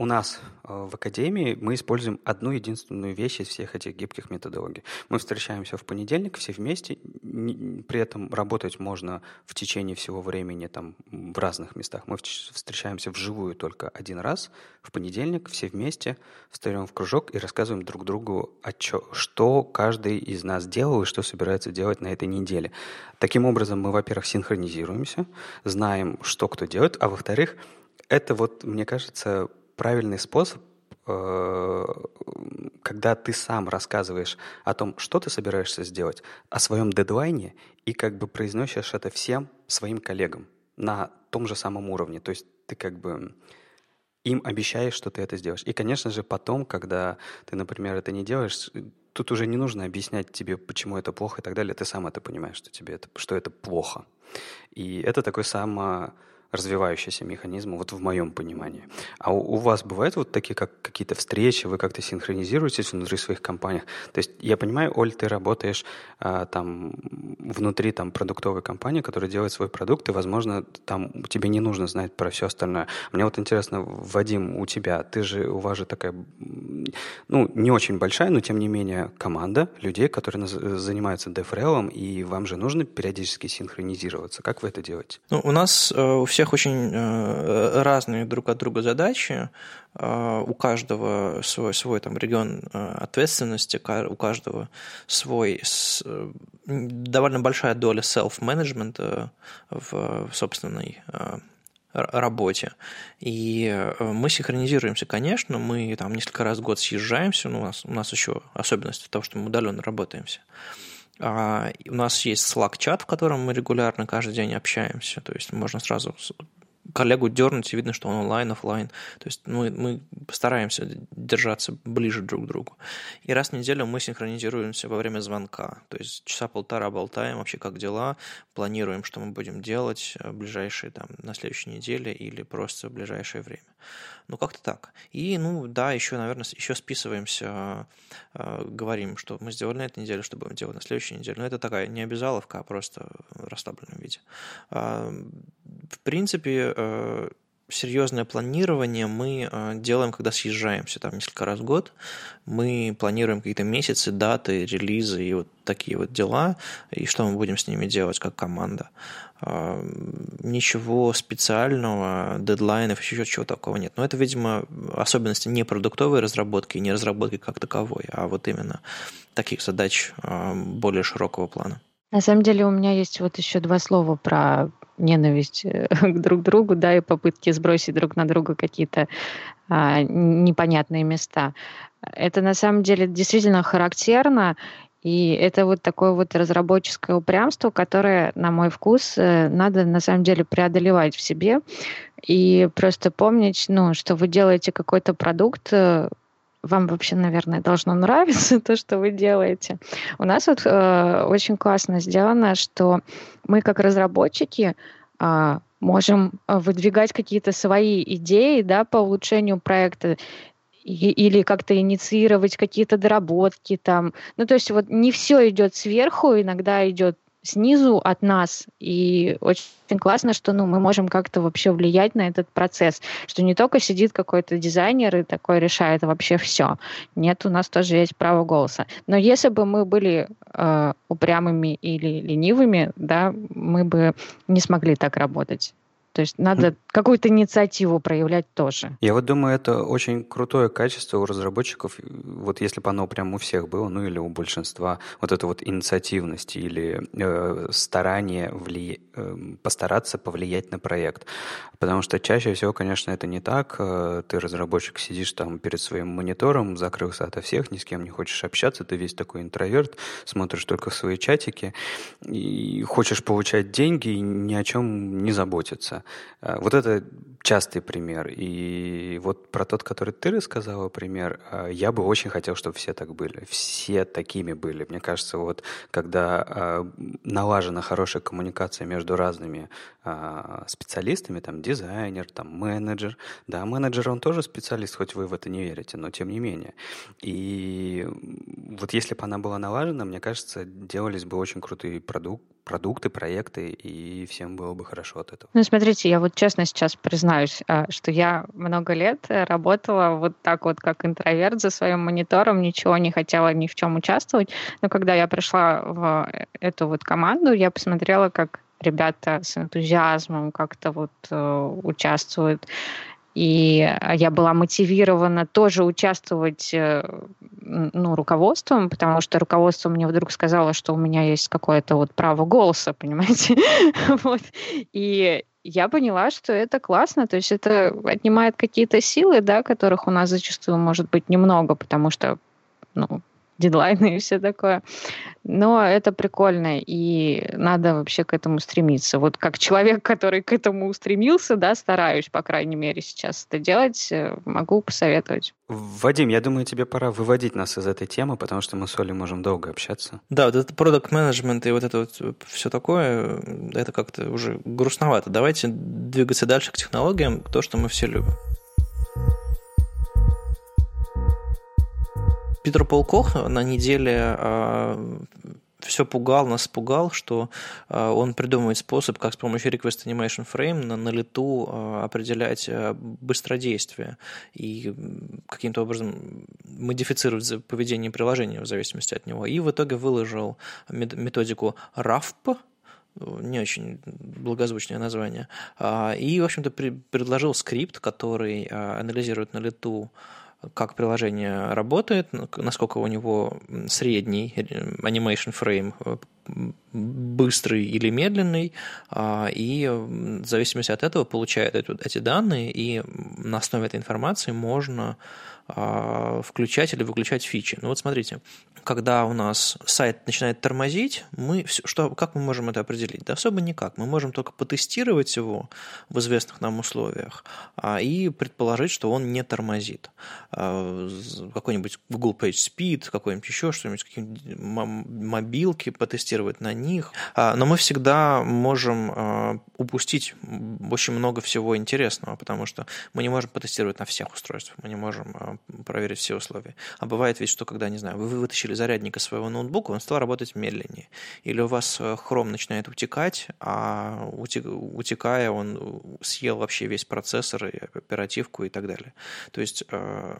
у нас э, в академии мы используем одну единственную вещь из всех этих гибких методологий. Мы встречаемся в понедельник все вместе, при этом работать можно в течение всего времени там, в разных местах. Мы встречаемся вживую только один раз в понедельник, все вместе, встаем в кружок и рассказываем друг другу, что каждый из нас делал и что собирается делать на этой неделе. Таким образом, мы, во-первых, синхронизируемся, знаем, что кто делает, а во-вторых, это вот, мне кажется, правильный способ, э, когда ты сам рассказываешь о том, что ты собираешься сделать, о своем дедлайне, и как бы произносишь это всем своим коллегам на том же самом уровне. То есть ты как бы им обещаешь, что ты это сделаешь. И, конечно же, потом, когда ты, например, это не делаешь, тут уже не нужно объяснять тебе, почему это плохо и так далее. Ты сам это понимаешь, что тебе это, что это плохо. И это такой само развивающийся механизм, вот в моем понимании. А у, у вас бывают вот такие как какие-то встречи, вы как-то синхронизируетесь внутри своих компаний? То есть я понимаю, Оль, ты работаешь а, там внутри там продуктовой компании, которая делает свой продукт, и, возможно, там тебе не нужно знать про все остальное. Мне вот интересно, Вадим, у тебя, ты же, у вас же такая, ну, не очень большая, но тем не менее команда людей, которые занимаются DevRel, и вам же нужно периодически синхронизироваться. Как вы это делаете? Ну, у нас э, у всех всех очень э, разные друг от друга задачи, э, у каждого свой, свой там регион э, ответственности, у каждого свой довольно большая доля self-management в собственной работе. И мы синхронизируемся, конечно, мы там несколько раз в год съезжаемся, но у нас, у нас еще особенность того, что мы удаленно работаемся. А, у нас есть Slack-чат, в котором мы регулярно каждый день общаемся, то есть можно сразу коллегу дернуть, и видно, что он онлайн, офлайн. То есть мы, мы постараемся держаться ближе друг к другу. И раз в неделю мы синхронизируемся во время звонка. То есть часа полтора болтаем вообще, как дела, планируем, что мы будем делать в ближайшие, там, на следующей неделе или просто в ближайшее время. Ну, как-то так. И, ну, да, еще, наверное, еще списываемся, э, говорим, что мы сделали на этой неделе, что будем делать на следующей неделе. Но это такая не обязаловка, а просто в расслабленном виде. Э, в принципе, э, серьезное планирование мы э, делаем, когда съезжаемся там несколько раз в год. Мы планируем какие-то месяцы, даты, релизы и вот такие вот дела, и что мы будем с ними делать как команда. Э, ничего специального, дедлайнов, еще чего такого нет. Но это, видимо, особенности не продуктовой разработки, не разработки как таковой, а вот именно таких задач более широкого плана. На самом деле у меня есть вот еще два слова про ненависть э, к друг другу, да, и попытки сбросить друг на друга какие-то а, непонятные места. Это на самом деле действительно характерно, И это вот такое вот разработческое упрямство, которое, на мой вкус, э, надо на самом деле преодолевать в себе и просто помнить, ну, что вы делаете какой-то продукт, э, вам вообще, наверное, должно нравиться то, что вы делаете. У нас вот э, очень классно сделано, что мы как разработчики э, можем выдвигать какие-то свои идеи да, по улучшению проекта или как-то инициировать какие-то доработки там. Ну, то есть вот не все идет сверху, иногда идет снизу от нас. И очень классно, что ну, мы можем как-то вообще влиять на этот процесс, что не только сидит какой-то дизайнер и такой решает вообще все. Нет, у нас тоже есть право голоса. Но если бы мы были э, упрямыми или ленивыми, да, мы бы не смогли так работать. То есть надо какую-то инициативу проявлять тоже. Я вот думаю, это очень крутое качество у разработчиков. Вот если бы оно прям у всех было, ну или у большинства, вот это вот инициативность или э, старание влия... э, постараться повлиять на проект. Потому что чаще всего, конечно, это не так. Э, ты разработчик, сидишь там перед своим монитором, закрылся ото всех, ни с кем не хочешь общаться, ты весь такой интроверт, смотришь только в свои чатики и хочешь получать деньги и ни о чем не заботиться. Э, вот это частый пример. И вот про тот, который ты рассказала пример, э, я бы очень хотел, чтобы все так были. Все такими были. Мне кажется, вот когда э, налажена хорошая коммуникация между разными специалистами, там дизайнер, там менеджер, да, менеджер, он тоже специалист, хоть вы в это не верите, но тем не менее. И вот если бы она была налажена, мне кажется, делались бы очень крутые продукты, продукты, проекты, и всем было бы хорошо от этого. Ну, смотрите, я вот честно сейчас признаюсь, а, что я много лет работала вот так вот, как интроверт за своим монитором, ничего не хотела ни в чем участвовать, но когда я пришла в эту вот команду, я посмотрела, как ребята с энтузиазмом как-то вот э, участвуют и я была мотивирована тоже участвовать э, ну, руководством, потому что руководство мне вдруг сказало, что у меня есть какое-то вот право голоса, понимаете? вот. И я поняла, что это классно, то есть это отнимает какие-то силы, да, которых у нас зачастую может быть немного, потому что ну, дедлайны и все такое. Но это прикольно, и надо вообще к этому стремиться. Вот как человек, который к этому устремился, да, стараюсь, по крайней мере, сейчас это делать, э, могу посоветовать. Вадим, я думаю, тебе пора выводить нас из этой темы, потому что мы с Олей можем долго общаться. Да, вот этот продукт менеджмент и вот это вот все такое, это как-то уже грустновато. Давайте двигаться дальше к технологиям, то, что мы все любим. Питер Пол Кох на неделе а, все пугал, нас пугал, что а, он придумывает способ, как с помощью Request Animation Frame на, на лету а, определять быстродействие и каким-то образом модифицировать поведение приложения в зависимости от него. И в итоге выложил методику RAFP, не очень благозвучное название, и, в общем-то, предложил скрипт, который анализирует на лету как приложение работает, насколько у него средний animation frame э, быстрый или медленный, а, и в зависимости от этого получает эти данные, и на основе этой информации можно а, включать или выключать фичи. Ну вот смотрите, когда у нас сайт начинает тормозить, мы что, как мы можем это определить? Да особо никак. Мы можем только потестировать его в известных нам условиях а, и предположить, что он не тормозит. Какой-нибудь Google Page Speed, какой-нибудь еще что-нибудь, какие-нибудь мобилки потестировать на них. А, но мы всегда можем а, упустить очень много всего интересного, потому что мы не можем потестировать на всех устройствах, мы не можем а, проверить все условия. А бывает ведь, что когда, не знаю, вы вытащили зарядника своего ноутбука, он стал работать медленнее. Или у вас э, хром начинает утекать, а утекая, он съел вообще весь процессор и оперативку и так далее. То есть э,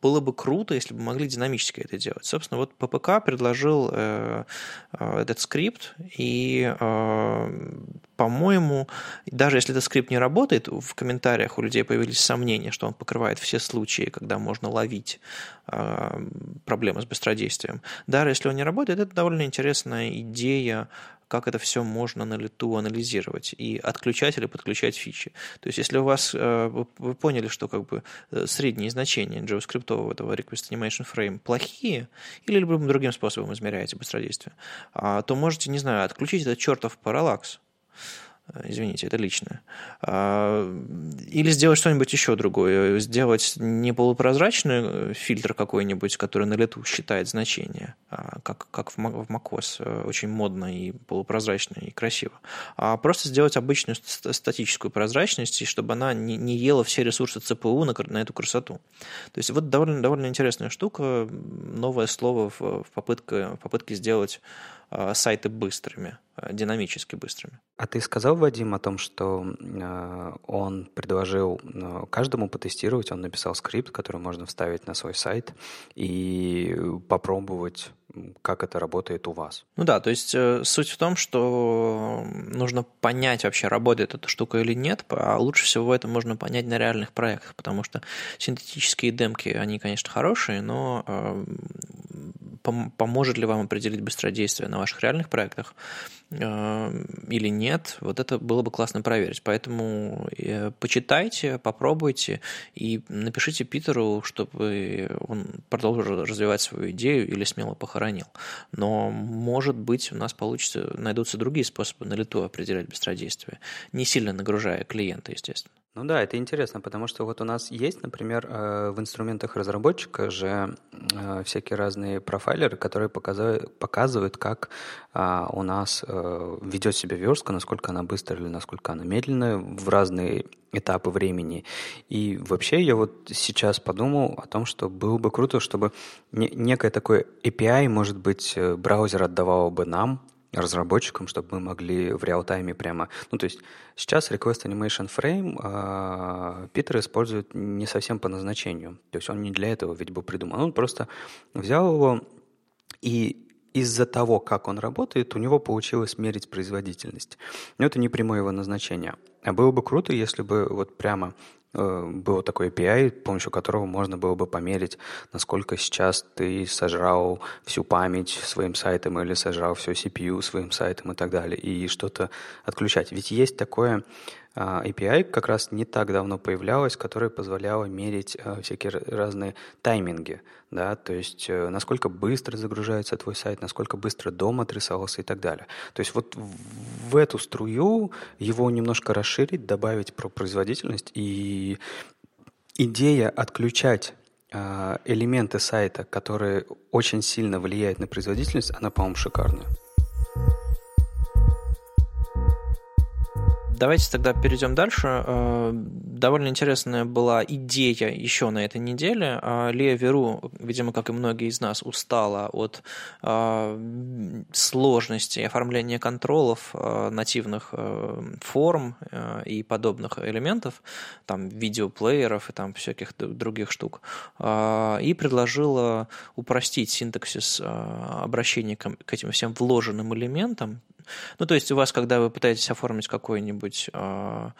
было бы круто, если бы могли динамически это делать. Собственно, вот ППК предложил э, э, этот скрипт, и э, по-моему, даже если этот скрипт не работает, в комментариях у людей появились сомнения, что он покрывает все случаи, когда можно ловить э, проблемы с быстродействием. Даже если он не работает, это довольно интересная идея как это все можно на лету анализировать и отключать или подключать фичи. То есть, если у вас э, вы поняли, что как бы э, средние значения JavaScript этого Request Animation Frame плохие, или любым другим способом измеряете быстродействие, а, то можете, не знаю, отключить этот чертов параллакс извините, это личное. А, или сделать что-нибудь еще другое. Сделать не полупрозрачный э, фильтр какой-нибудь, который на лету считает значение, а, как, как в macOS, э, очень модно и полупрозрачно и красиво. А просто сделать обычную статическую прозрачность, и чтобы она не, не ела все ресурсы ЦПУ на, на эту красоту. То есть вот довольно, довольно интересная штука, новое слово в, в, попытке, в попытке сделать сайты быстрыми, а, динамически быстрыми. А ты сказал, Вадим, о том, что э, он предложил э, каждому потестировать, он написал скрипт, который можно вставить на свой сайт и попробовать, как это работает у вас. Ну да, то есть э, суть в том, что нужно понять вообще, работает эта штука или нет, а лучше всего это можно понять на реальных проектах, потому что синтетические демки, они, конечно, хорошие, но поможет ли вам определить быстродействие на ваших реальных проектах э, или нет, вот это было бы классно проверить. Поэтому э, почитайте, попробуйте и напишите Питеру, чтобы он продолжил развивать свою идею или смело похоронил. Но, может быть, у нас получится, найдутся другие способы на лету определять быстродействие, не сильно нагружая клиента, естественно. Ну да, это интересно, потому что вот у нас есть, например, э, в инструментах разработчика же э, всякие разные профайлеры, которые показывают, как а, у нас э, ведет себя верстка, насколько она быстрая или насколько она медленная в разные этапы времени. И вообще я вот сейчас подумал о том, что было бы круто, чтобы некое такое API, может быть, браузер отдавал бы нам, разработчикам, чтобы мы могли в реал-тайме прямо... Ну, то есть сейчас Request Animation Frame э, Питер использует не совсем по назначению. То есть он не для этого ведь был придуман. Он просто взял его и из-за того, как он работает, у него получилось мерить производительность. Но это не прямое его назначение. А было бы круто, если бы вот прямо Э, был такой API, с помощью которого можно было бы померить, насколько сейчас ты сожрал всю память своим сайтом или сожрал все CPU своим сайтом и так далее, и что-то отключать. Ведь есть такое API как раз не так давно появлялась, которая позволяла мерить а, всякие разные тайминги, да, то есть э, насколько быстро загружается твой сайт, насколько быстро дом отрисовался и так далее. То есть вот в эту струю его немножко расширить, добавить про производительность и идея отключать а, элементы сайта, которые очень сильно влияют на производительность, она, по-моему, шикарная. Давайте тогда перейдем дальше. Э, довольно интересная была идея еще на этой неделе. Э, Лея Веру, видимо, как и многие из нас, устала от э, сложности оформления контролов нативных форм и подобных элементов, там видеоплееров и там всяких других штук, и предложила упростить синтаксис обращения к этим всем вложенным элементам, ну, то есть у вас, когда вы пытаетесь оформить какой-нибудь э,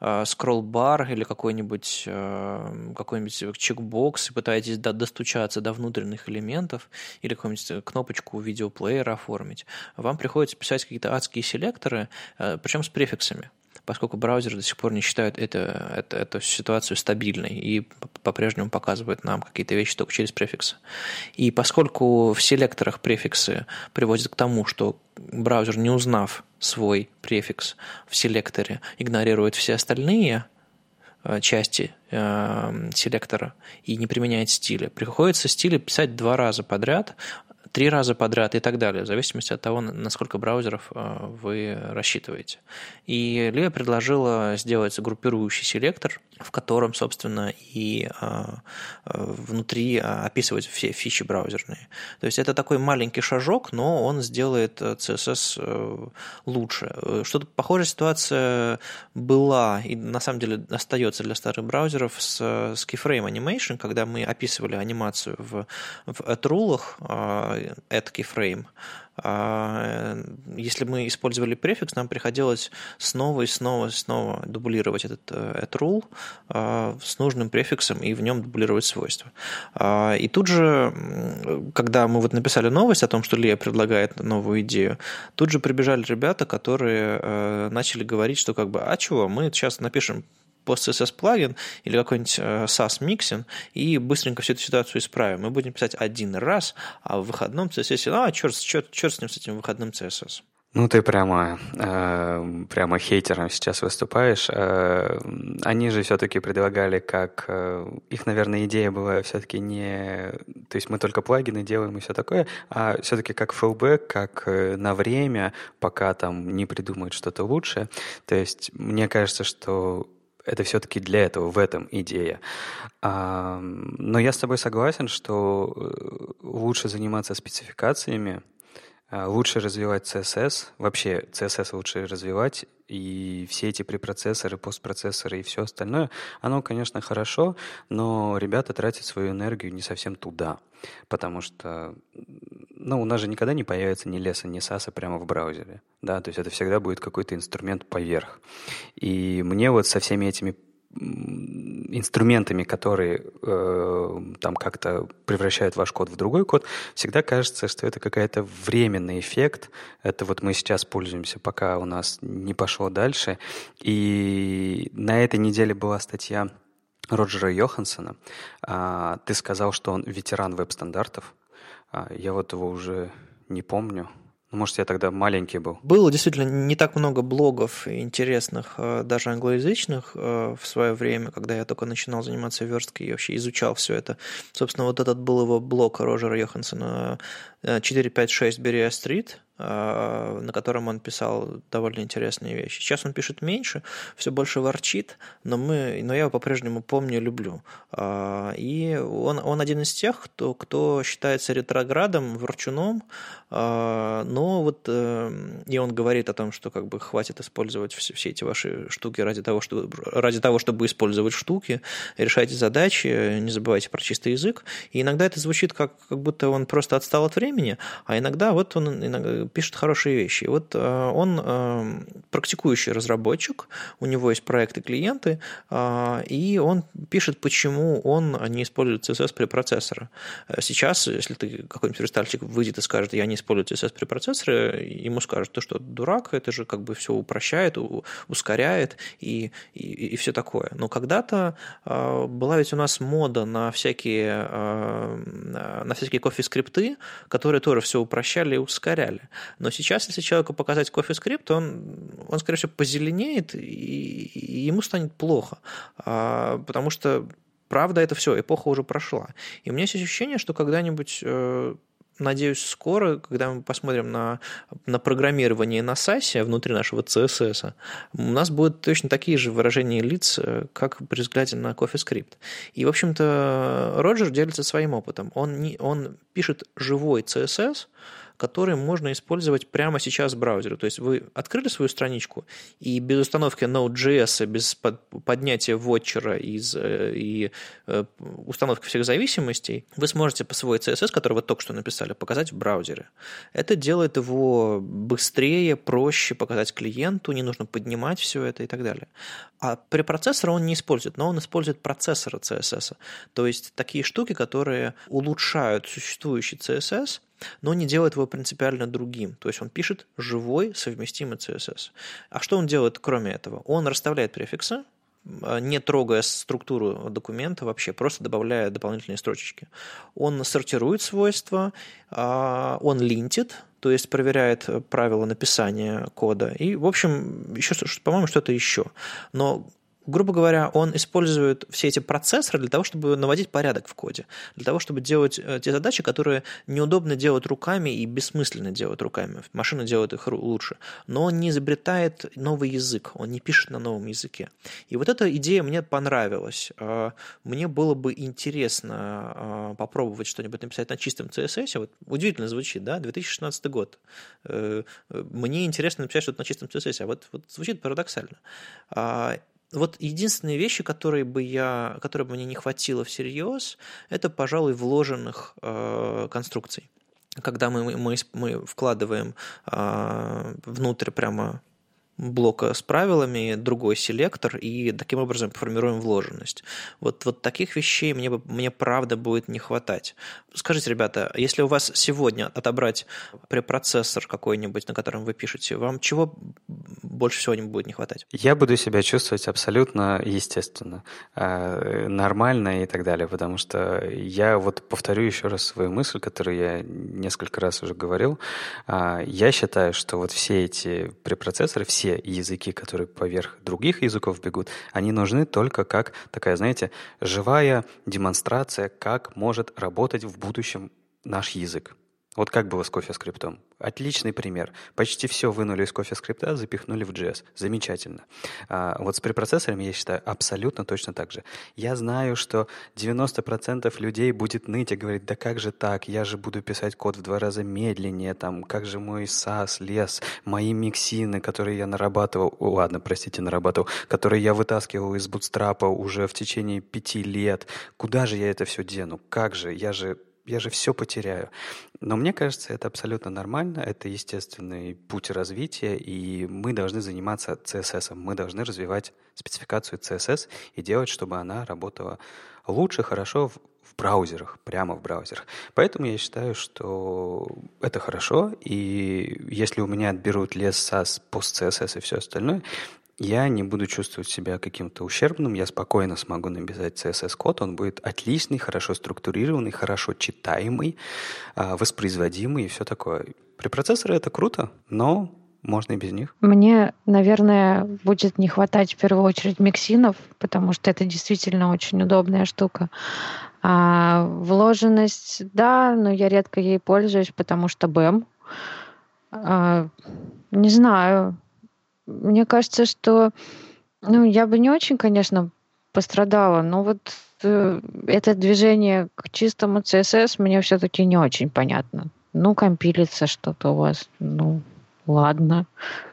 э, или какой-нибудь э, какой-нибудь чекбокс и пытаетесь до, достучаться до внутренних элементов или какую-нибудь кнопочку видеоплеера оформить, вам приходится писать какие-то адские селекторы, э, причем с префиксами поскольку браузеры до сих пор не считают это, это, эту ситуацию стабильной и по-прежнему показывают нам какие-то вещи только через префиксы. И поскольку в селекторах префиксы приводят к тому, что браузер, не узнав свой префикс в селекторе, игнорирует все остальные э, части э, селектора и не применяет стили. Приходится стили писать два раза подряд, три раза подряд и так далее, в зависимости от того, насколько браузеров э, вы рассчитываете. И Лея предложила сделать группирующий селектор, в котором, собственно, и э, э, внутри описывать все фичи браузерные. То есть это такой маленький шажок, но он сделает CSS лучше. Что-то похожая ситуация была и на самом деле остается для старых браузеров с, с Keyframe Animation, когда мы описывали анимацию в, в AtRule, add keyframe. А, если мы использовали префикс, нам приходилось снова и снова и снова дублировать этот add rule с нужным префиксом и в нем дублировать свойства. И тут же, когда мы вот написали новость о том, что Лия предлагает новую идею, тут же прибежали ребята, которые начали говорить, что как бы, а чего, мы сейчас напишем PostCSS плагин или какой-нибудь э, SAS миксин и быстренько всю эту ситуацию исправим. Мы будем писать один раз, а в выходном CSS, а, черт, черт, черт с ним, с этим выходным CSS. Ну, ты прямо, э, прямо хейтером сейчас выступаешь. Э, они же все-таки предлагали как... Э, их, наверное, идея была все-таки не... То есть мы только плагины делаем и все такое, а все-таки как фэлбэк, как э, на время, пока там не придумают что-то лучшее. То есть мне кажется, что это все-таки для этого, в этом идея. А, но я с тобой согласен, что э, лучше заниматься спецификациями, а, лучше развивать CSS, вообще CSS лучше развивать, и все эти препроцессоры, постпроцессоры и все остальное, оно, конечно, хорошо, но ребята тратят свою энергию не совсем туда, потому что ну, у нас же никогда не появится ни леса, ни саса прямо в браузере, да, то есть это всегда будет какой-то инструмент поверх. И мне вот со всеми этими инструментами, которые э, там как-то превращают ваш код в другой код, всегда кажется, что это какая-то временный эффект. Это вот мы сейчас пользуемся, пока у нас не пошло дальше. И на этой неделе была статья Роджера Йохансона. А, ты сказал, что он ветеран веб-стандартов. А, я вот его уже не помню. Ну, может, я тогда маленький был. Было действительно не так много блогов интересных, э, даже англоязычных э, в свое время, когда я только начинал заниматься версткой и вообще изучал все это. Собственно, вот этот был его блог Роджера Йохансона 456 Берия Стрит, а, на котором он писал довольно интересные вещи. Сейчас он пишет меньше, все больше ворчит, но, мы, но я его по-прежнему помню и люблю. А, и он, он один из тех, кто, кто считается ретроградом, ворчуном, но вот э, и он говорит о том, что как бы хватит использовать все, все эти ваши штуки ради того, чтобы, ради того, чтобы использовать штуки, решайте задачи, не забывайте про чистый язык. И иногда это звучит как, как будто он просто отстал от времени, а иногда вот он иногда пишет хорошие вещи. Вот э, он э, практикующий разработчик, у него есть проекты клиенты, э, и он пишет, почему он не использует CSS при процессоре. Сейчас, если ты какой-нибудь рестальщик выйдет и скажет, я не использую CSS при процессоре, ему скажут, ты что, дурак, это же как бы все упрощает, ускоряет и, и, и все такое. Но когда-то была ведь у нас мода на всякие, на всякие кофе-скрипты, которые тоже все упрощали и ускоряли. Но сейчас, если человеку показать CoffeeScript, он, он скорее всего, позеленеет, и, и ему станет плохо. А, потому что правда, это все, эпоха уже прошла. И у меня есть ощущение, что когда-нибудь э, надеюсь, скоро, когда мы посмотрим на, на программирование на SASE внутри нашего CSS, у нас будут точно такие же выражения лиц, э, как при взгляде на CoffeeScript. И, в общем-то, Роджер делится своим опытом. Он, не, он пишет живой CSS, которые можно использовать прямо сейчас в браузере. То есть вы открыли свою страничку, и без установки Node.js, без поднятия вотчера из, э, и э, установки всех зависимостей, вы сможете по свой CSS, который вы только что написали, показать в браузере. Это делает его быстрее, проще показать клиенту, не нужно поднимать все это и так далее. А препроцессора он не использует, но он использует процессоры CSS. То есть такие штуки, которые улучшают существующий CSS, но не делает его принципиально другим. То есть он пишет живой совместимый CSS. А что он делает кроме этого? Он расставляет префиксы, а, не трогая структуру документа вообще, просто добавляя дополнительные строчечки. Он сортирует свойства, а, он линтит, то есть проверяет правила написания кода. И, в общем, еще, по-моему, что-то еще. Но грубо говоря, он использует все эти процессоры для того, чтобы наводить порядок в коде, для того, чтобы делать э, те задачи, которые неудобно делать руками и бессмысленно делать руками. Машина делает их лучше. Но он не изобретает новый язык, он не пишет на новом языке. И вот эта идея мне понравилась. А, мне было бы интересно а, попробовать что-нибудь написать на чистом CSS. Вот удивительно звучит, да? 2016 год. Э, мне интересно написать что-то на чистом CSS, а вот, вот звучит парадоксально. Вот единственные вещи, которые бы я, которые бы мне не хватило всерьез, это, пожалуй, вложенных э, конструкций. когда мы, мы, мы вкладываем э, внутрь прямо блока с правилами другой селектор и таким образом формируем вложенность. Вот, вот таких вещей мне, мне правда будет не хватать. Скажите, ребята, если у вас сегодня отобрать препроцессор какой-нибудь, на котором вы пишете, вам чего больше всего не будет не хватать? Я буду себя чувствовать абсолютно естественно, э, нормально и так далее, потому что я вот повторю еще раз свою мысль, которую я несколько раз уже говорил. А, я считаю, что вот все эти препроцессоры, все все языки, которые поверх других языков бегут, они нужны только как такая, знаете, живая демонстрация, как может работать в будущем наш язык. Вот как было с кофе-скриптом. Отличный пример. Почти все вынули из кофе-скрипта, запихнули в JS. Замечательно. А, вот с препроцессорами, я считаю, абсолютно точно так же. Я знаю, что 90% людей будет ныть и говорить, да как же так, я же буду писать код в два раза медленнее, там, как же мой SAS, лес, мои миксины, которые я нарабатывал, о, ладно, простите, нарабатывал, которые я вытаскивал из бутстрапа уже в течение пяти лет. Куда же я это все дену? Как же? Я же я же все потеряю. Но мне кажется, это абсолютно нормально, это естественный путь развития, и мы должны заниматься CSS. Мы должны развивать спецификацию CSS и делать, чтобы она работала лучше, хорошо в, в браузерах, прямо в браузерах. Поэтому я считаю, что это хорошо, и если у меня отберут лес SAS, пост CSS и все остальное, я не буду чувствовать себя каким-то ущербным, я спокойно смогу написать CSS-код, он будет отличный, хорошо структурированный, хорошо читаемый, а, воспроизводимый и все такое. При процессоре это круто, но можно и без них. Мне, наверное, будет не хватать в первую очередь миксинов, потому что это действительно очень удобная штука. А вложенность, да, но я редко ей пользуюсь, потому что БЭМ. А, не знаю, мне кажется, что ну, я бы не очень, конечно, пострадала, но вот э, это движение к чистому CSS мне все-таки не очень понятно. Ну, компилится что-то у вас, ну, ладно,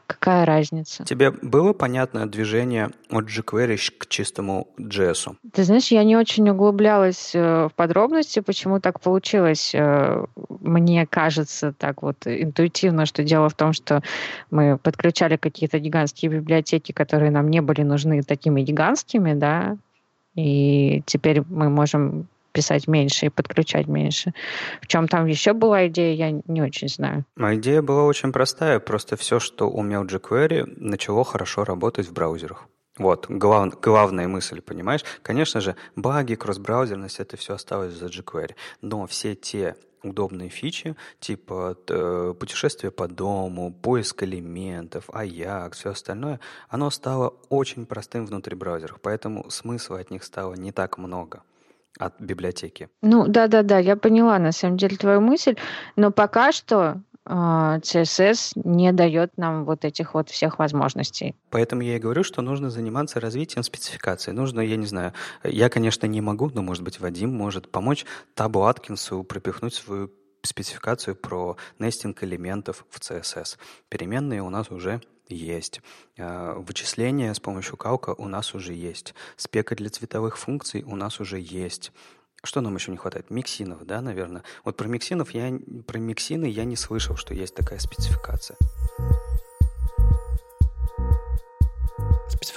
какая разница. Тебе было понятно движение от jQuery к чистому JS? Ты знаешь, я не очень углублялась э, в подробности, почему так получилось. Э, мне кажется так вот интуитивно, что дело в том, что мы подключали какие-то гигантские библиотеки, которые нам не были нужны такими гигантскими, да, и теперь мы можем писать меньше и подключать меньше. В чем там еще была идея, я не очень знаю. Моя идея была очень простая. Просто все, что умел jQuery, начало хорошо работать в браузерах. Вот, глав, главная мысль, понимаешь? Конечно же, баги, кросс-браузерность, это все осталось за jQuery. Но все те удобные фичи, типа э, путешествие по дому, поиск элементов, Ajax, все остальное, оно стало очень простым внутри браузеров, поэтому смысла от них стало не так много от библиотеки. Ну, да-да-да, я поняла на самом деле твою мысль, но пока что CSS а, не дает нам вот этих вот всех возможностей. Поэтому я и говорю, что нужно заниматься развитием спецификации. Нужно, я не знаю, я, конечно, не могу, но, может быть, Вадим может помочь Табу Аткинсу пропихнуть свою спецификацию про нестинг элементов в CSS. Переменные у нас уже есть. А, вычисления с помощью калка у нас уже есть. Спека для цветовых функций у нас уже есть. Что нам еще не хватает? Миксинов, да, наверное. Вот про миксинов я, про миксины я не слышал, что есть такая спецификация.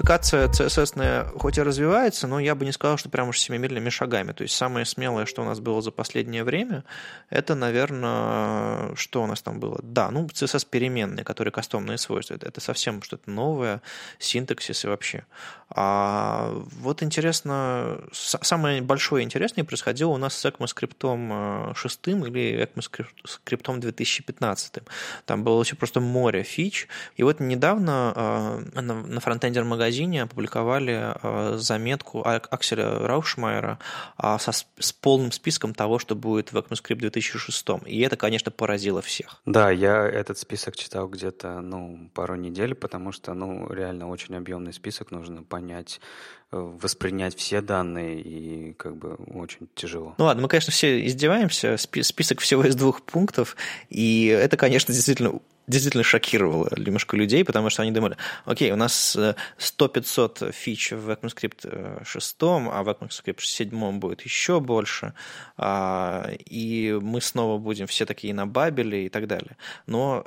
Спецификация CSS хоть и развивается, но я бы не сказал, что прям уж семимильными шагами. То есть самое смелое, что у нас было за последнее время, это, наверное, что у нас там было? Да, ну, CSS переменные, которые кастомные свойства. Это совсем что-то новое, синтаксис и вообще. А вот интересно, самое большое интересное происходило у нас с ECMAScript 6 или ECMAScript 2015. Там было все просто море фич. И вот недавно а, на фронтендер магазине опубликовали а, заметку Акселя Раушмайера а, со, с полным списком того, что будет в ECMAScript 2006. И это, конечно, поразило всех. Да, я этот список читал где-то ну, пару недель, потому что ну, реально очень объемный список нужно понять понять, э, воспринять все данные, и как бы очень тяжело. Ну ладно, мы, конечно, все издеваемся, список всего из двух пунктов, и это, конечно, действительно действительно шокировало немножко людей, потому что они думали, окей, у нас 100-500 фич в ECMAScript 6, а в ECMAScript 7 будет еще больше, а, и мы снова будем все такие на Бабеле и так далее. Но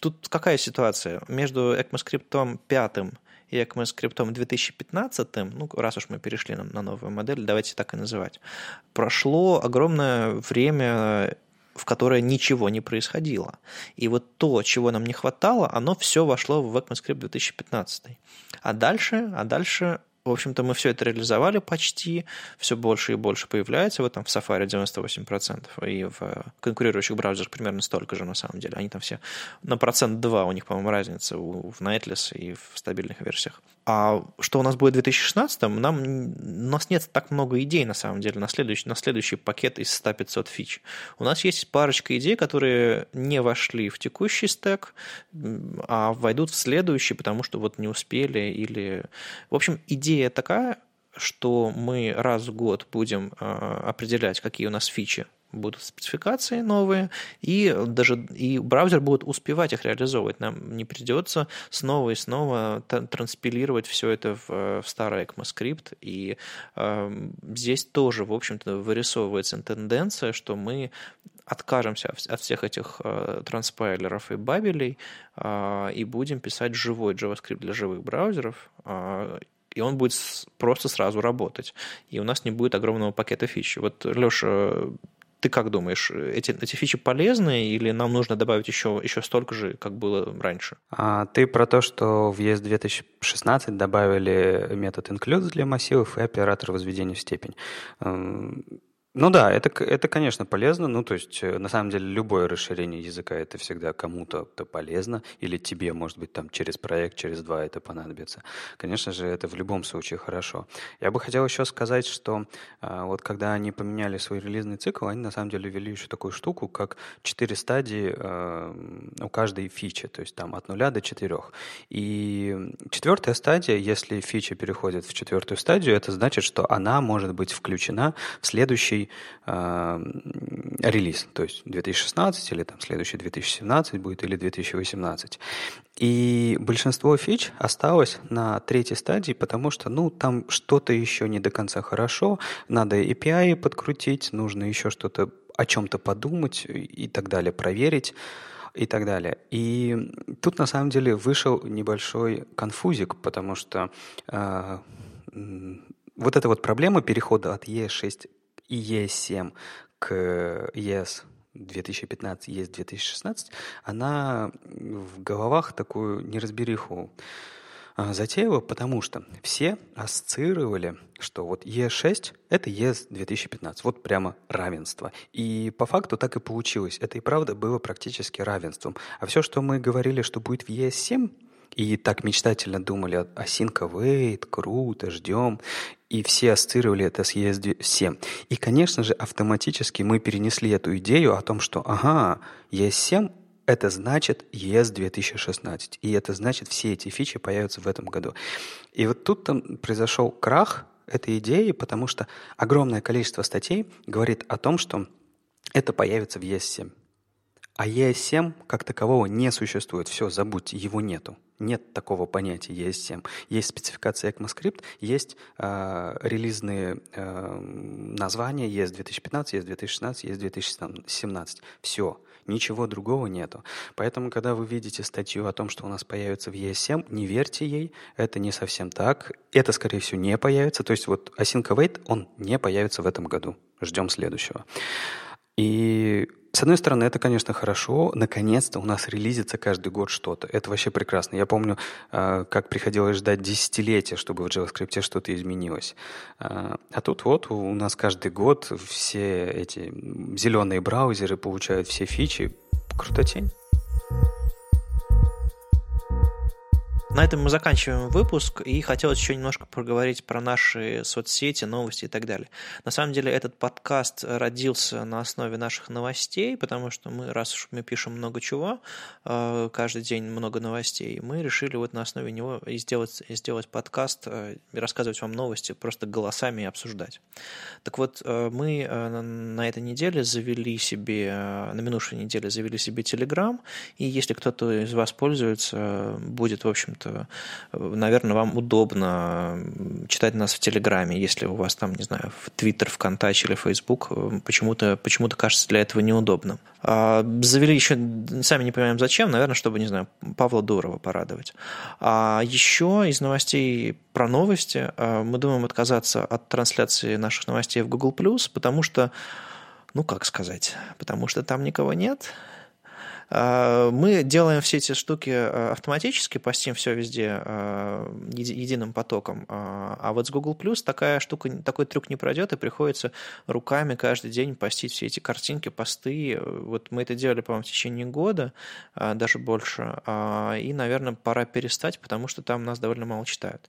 тут какая ситуация? Между ECMAScript 5 и ECMAScript 2015, ну, раз уж мы перешли на, на новую модель, давайте так и называть, прошло огромное время в которое ничего не происходило. И вот то, чего нам не хватало, оно все вошло в ECMAScript 2015. А дальше, а дальше в общем-то, мы все это реализовали почти, все больше и больше появляется. Вот там в Safari 98%, и в конкурирующих браузерах примерно столько же на самом деле. Они там все на процент 2 у них, по-моему, разница в Nightless и в стабильных версиях. А что у нас будет в 2016, нам, у нас нет так много идей, на самом деле, на следующий, на следующий пакет из 100-500 фич. У нас есть парочка идей, которые не вошли в текущий стек, а войдут в следующий, потому что вот не успели или... В общем, идея такая, что мы раз в год будем а, определять, какие у нас фичи будут спецификации новые, и даже и браузер будет успевать их реализовывать. Нам не придется снова и снова транспилировать все это в, в старый ECMAScript. И э, здесь тоже, в общем-то, вырисовывается тенденция, что мы откажемся от всех этих э, транспайлеров и бабелей э, и будем писать живой JavaScript для живых браузеров, э, и он будет просто сразу работать. И у нас не будет огромного пакета фич. Вот, Леша, ты как думаешь, эти, эти фичи полезны или нам нужно добавить еще, еще столько же, как было раньше? А, ты про то, что в ES 2016 добавили метод include для массивов и оператор возведения в степень. Ну да, это, это, конечно, полезно. Ну, то есть, э, на самом деле, любое расширение языка это всегда кому-то полезно, или тебе, может быть, там через проект, через два это понадобится. Конечно же, это в любом случае хорошо. Я бы хотел еще сказать, что э, вот когда они поменяли свой релизный цикл, они на самом деле ввели еще такую штуку, как четыре стадии э, у каждой фичи, то есть там от нуля до четырех. И четвертая стадия, если фича переходит в четвертую стадию, это значит, что она может быть включена в следующий следующий э, релиз, то есть 2016 или там следующий 2017 будет или 2018. И большинство фич осталось на третьей стадии, потому что, ну, там что-то еще не до конца хорошо, надо API подкрутить, нужно еще что-то о чем-то подумать и так далее, проверить и так далее. И тут на самом деле вышел небольшой конфузик, потому что э, вот эта вот проблема перехода от ES6 ES7 к ES 2015, ES 2016, она в головах такую неразбериху а, затеяла, потому что все ассоциировали, что вот ES6 — это ES 2015, вот прямо равенство. И по факту так и получилось. Это и правда было практически равенством. А все, что мы говорили, что будет в ES7, и так мечтательно думали о Синка круто, ждем и все ассоциировали это с ES7. И, конечно же, автоматически мы перенесли эту идею о том, что, ага, ES7 это значит ES 2016. И это значит, все эти фичи появятся в этом году. И вот тут там произошел крах этой идеи, потому что огромное количество статей говорит о том, что это появится в ES7. А ES7 как такового не существует. Все, забудьте, его нету. Нет такого понятия ES7. Есть спецификация ECMAScript, есть э, релизные э, названия ES 2015, ES 2016, ES 2017. Все. Ничего другого нету. Поэтому, когда вы видите статью о том, что у нас появится в ES7, не верьте ей, это не совсем так. Это, скорее всего, не появится. То есть вот Async Await, он не появится в этом году. Ждем следующего. И с одной стороны, это, конечно, хорошо. Наконец-то у нас релизится каждый год что-то. Это вообще прекрасно. Я помню, а, как приходилось ждать десятилетия, чтобы в JavaScript что-то изменилось. А, а тут вот у нас каждый год все эти зеленые браузеры получают все фичи. Крутотень. На этом мы заканчиваем выпуск, и хотелось еще немножко поговорить про наши соцсети, новости и так далее. На самом деле этот подкаст родился на основе наших новостей, потому что мы, раз уж мы пишем много чего, э, каждый день много новостей, мы решили вот на основе него и сделать, и сделать подкаст, э, и рассказывать вам новости просто голосами обсуждать. Так вот, э, мы на этой неделе завели себе, на минувшей неделе завели себе Telegram, и если кто-то из вас пользуется, будет, в общем-то, общем наверное, вам удобно читать нас в Телеграме, если у вас там, не знаю, в Твиттер, ВКонтакте или Фейсбук, э, почему-то почему кажется для этого неудобно. А, завели еще, сами не понимаем зачем, наверное, чтобы, не знаю, Павла Дурова порадовать. А еще из новостей про новости э, мы думаем отказаться от трансляции наших новостей в Google+, потому что, ну, как сказать, потому что там никого нет, мы делаем все эти штуки а, автоматически, постим все везде а, единым потоком. А вот с Google Plus такая штука, такой трюк не пройдет, и приходится руками каждый день постить все эти картинки, посты. Вот мы это делали, по-моему, в течение года, даже больше. И, наверное, пора перестать, потому что там нас довольно мало читают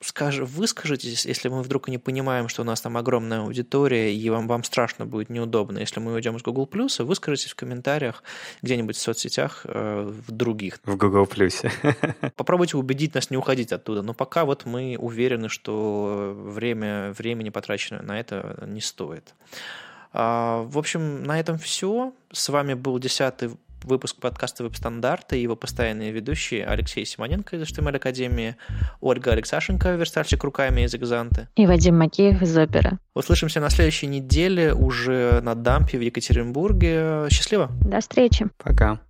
скажи, выскажитесь, если мы вдруг не понимаем, что у нас там огромная аудитория, и вам, вам страшно будет неудобно, если мы уйдем из Google+, выскажитесь в комментариях где-нибудь в соцсетях э, в других. В Google+. Попробуйте убедить нас не уходить оттуда, но пока вот мы уверены, что время, времени потраченное на это не стоит. А, в общем, на этом все. С вами был десятый выпуск подкаста «Веб-стандарты» и его постоянные ведущие Алексей Симоненко из HTML Академии, Ольга Алексашенко, верстальщик руками из Экзанты. И Вадим Макеев из Опера. Услышимся на следующей неделе уже на дампе в Екатеринбурге. Счастливо! До встречи! Пока!